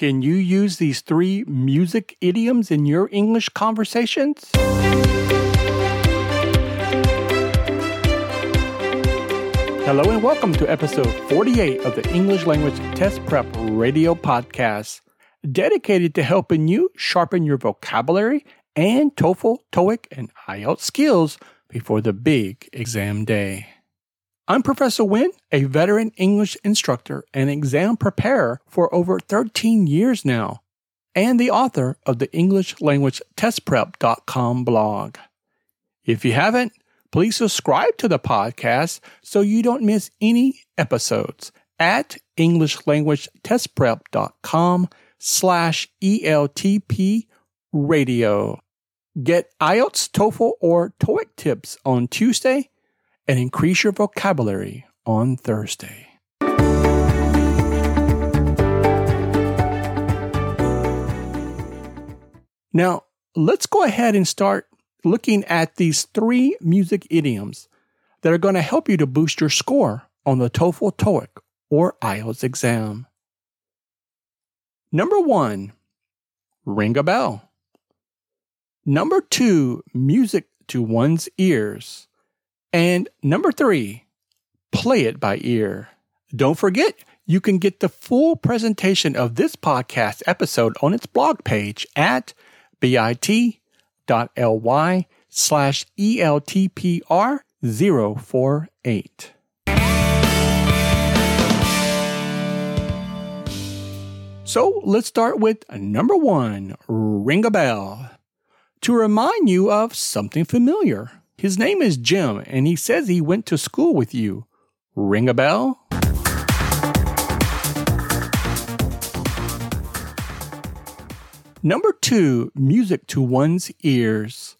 Can you use these three music idioms in your English conversations? Hello and welcome to episode 48 of the English Language Test Prep Radio Podcast, dedicated to helping you sharpen your vocabulary and TOEFL, TOEIC, and IELTS skills before the big exam day. I'm Professor Wynn, a veteran English instructor and exam preparer for over 13 years now, and the author of the English Language blog. If you haven't, please subscribe to the podcast so you don't miss any episodes at EnglishLanguageTestPrep.com slash ELTP radio. Get IELTS, TOEFL, or TOEIC tips on Tuesday and increase your vocabulary on Thursday. Now, let's go ahead and start looking at these three music idioms that are going to help you to boost your score on the TOEFL, TOEIC, or IELTS exam. Number one, ring a bell. Number two, music to one's ears. And number three, play it by ear. Don't forget, you can get the full presentation of this podcast episode on its blog page at bit.ly slash ELTPR048. So let's start with number one, ring a bell. To remind you of something familiar. His name is Jim, and he says he went to school with you. Ring a bell? Number two, music to one's ears.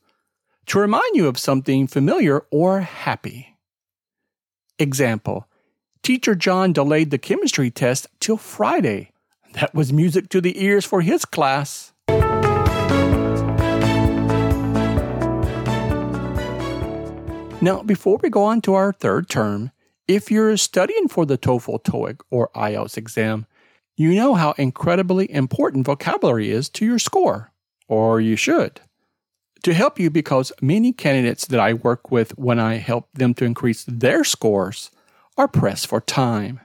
To remind you of something familiar or happy. Example Teacher John delayed the chemistry test till Friday. That was music to the ears for his class. Now, before we go on to our third term, if you're studying for the TOEFL, TOEIC, or IELTS exam, you know how incredibly important vocabulary is to your score, or you should. To help you, because many candidates that I work with when I help them to increase their scores are pressed for time.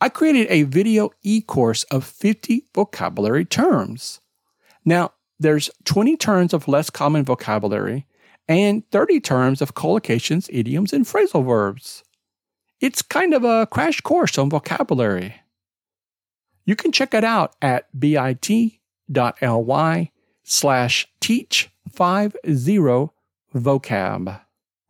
I created a video e course of 50 vocabulary terms. Now, there's 20 terms of less common vocabulary and 30 terms of collocations, idioms, and phrasal verbs. It's kind of a crash course on vocabulary. You can check it out at bit.ly slash teach50 vocab.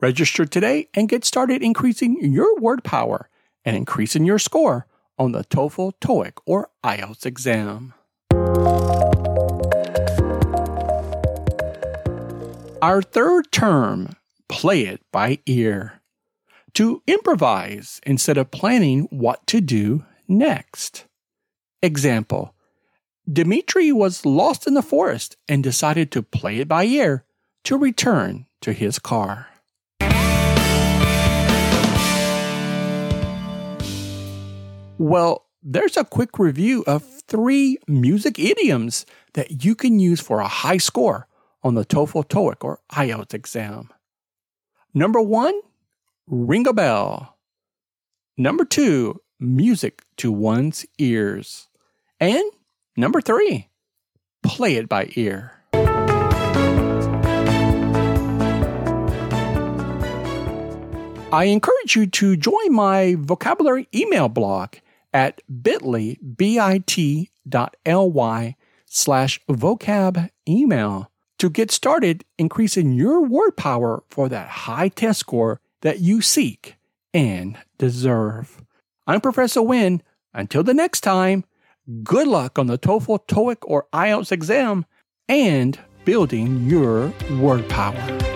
Register today and get started increasing your word power and increasing your score on the TOEFL, TOEIC, or IELTS exam. Our third term, play it by ear. To improvise instead of planning what to do next. Example Dmitri was lost in the forest and decided to play it by ear to return to his car. Well, there's a quick review of three music idioms that you can use for a high score on the TOEFL, TOEIC, or IELTS exam. Number one, ring a bell. Number two, music to one's ears. And number three, play it by ear. I encourage you to join my vocabulary email blog at bit.ly, bit.ly slash vocab email to get started increasing your word power for that high test score that you seek and deserve. I'm Professor Wynn. Until the next time, good luck on the TOEFL, TOEIC, or IELTS exam and building your word power.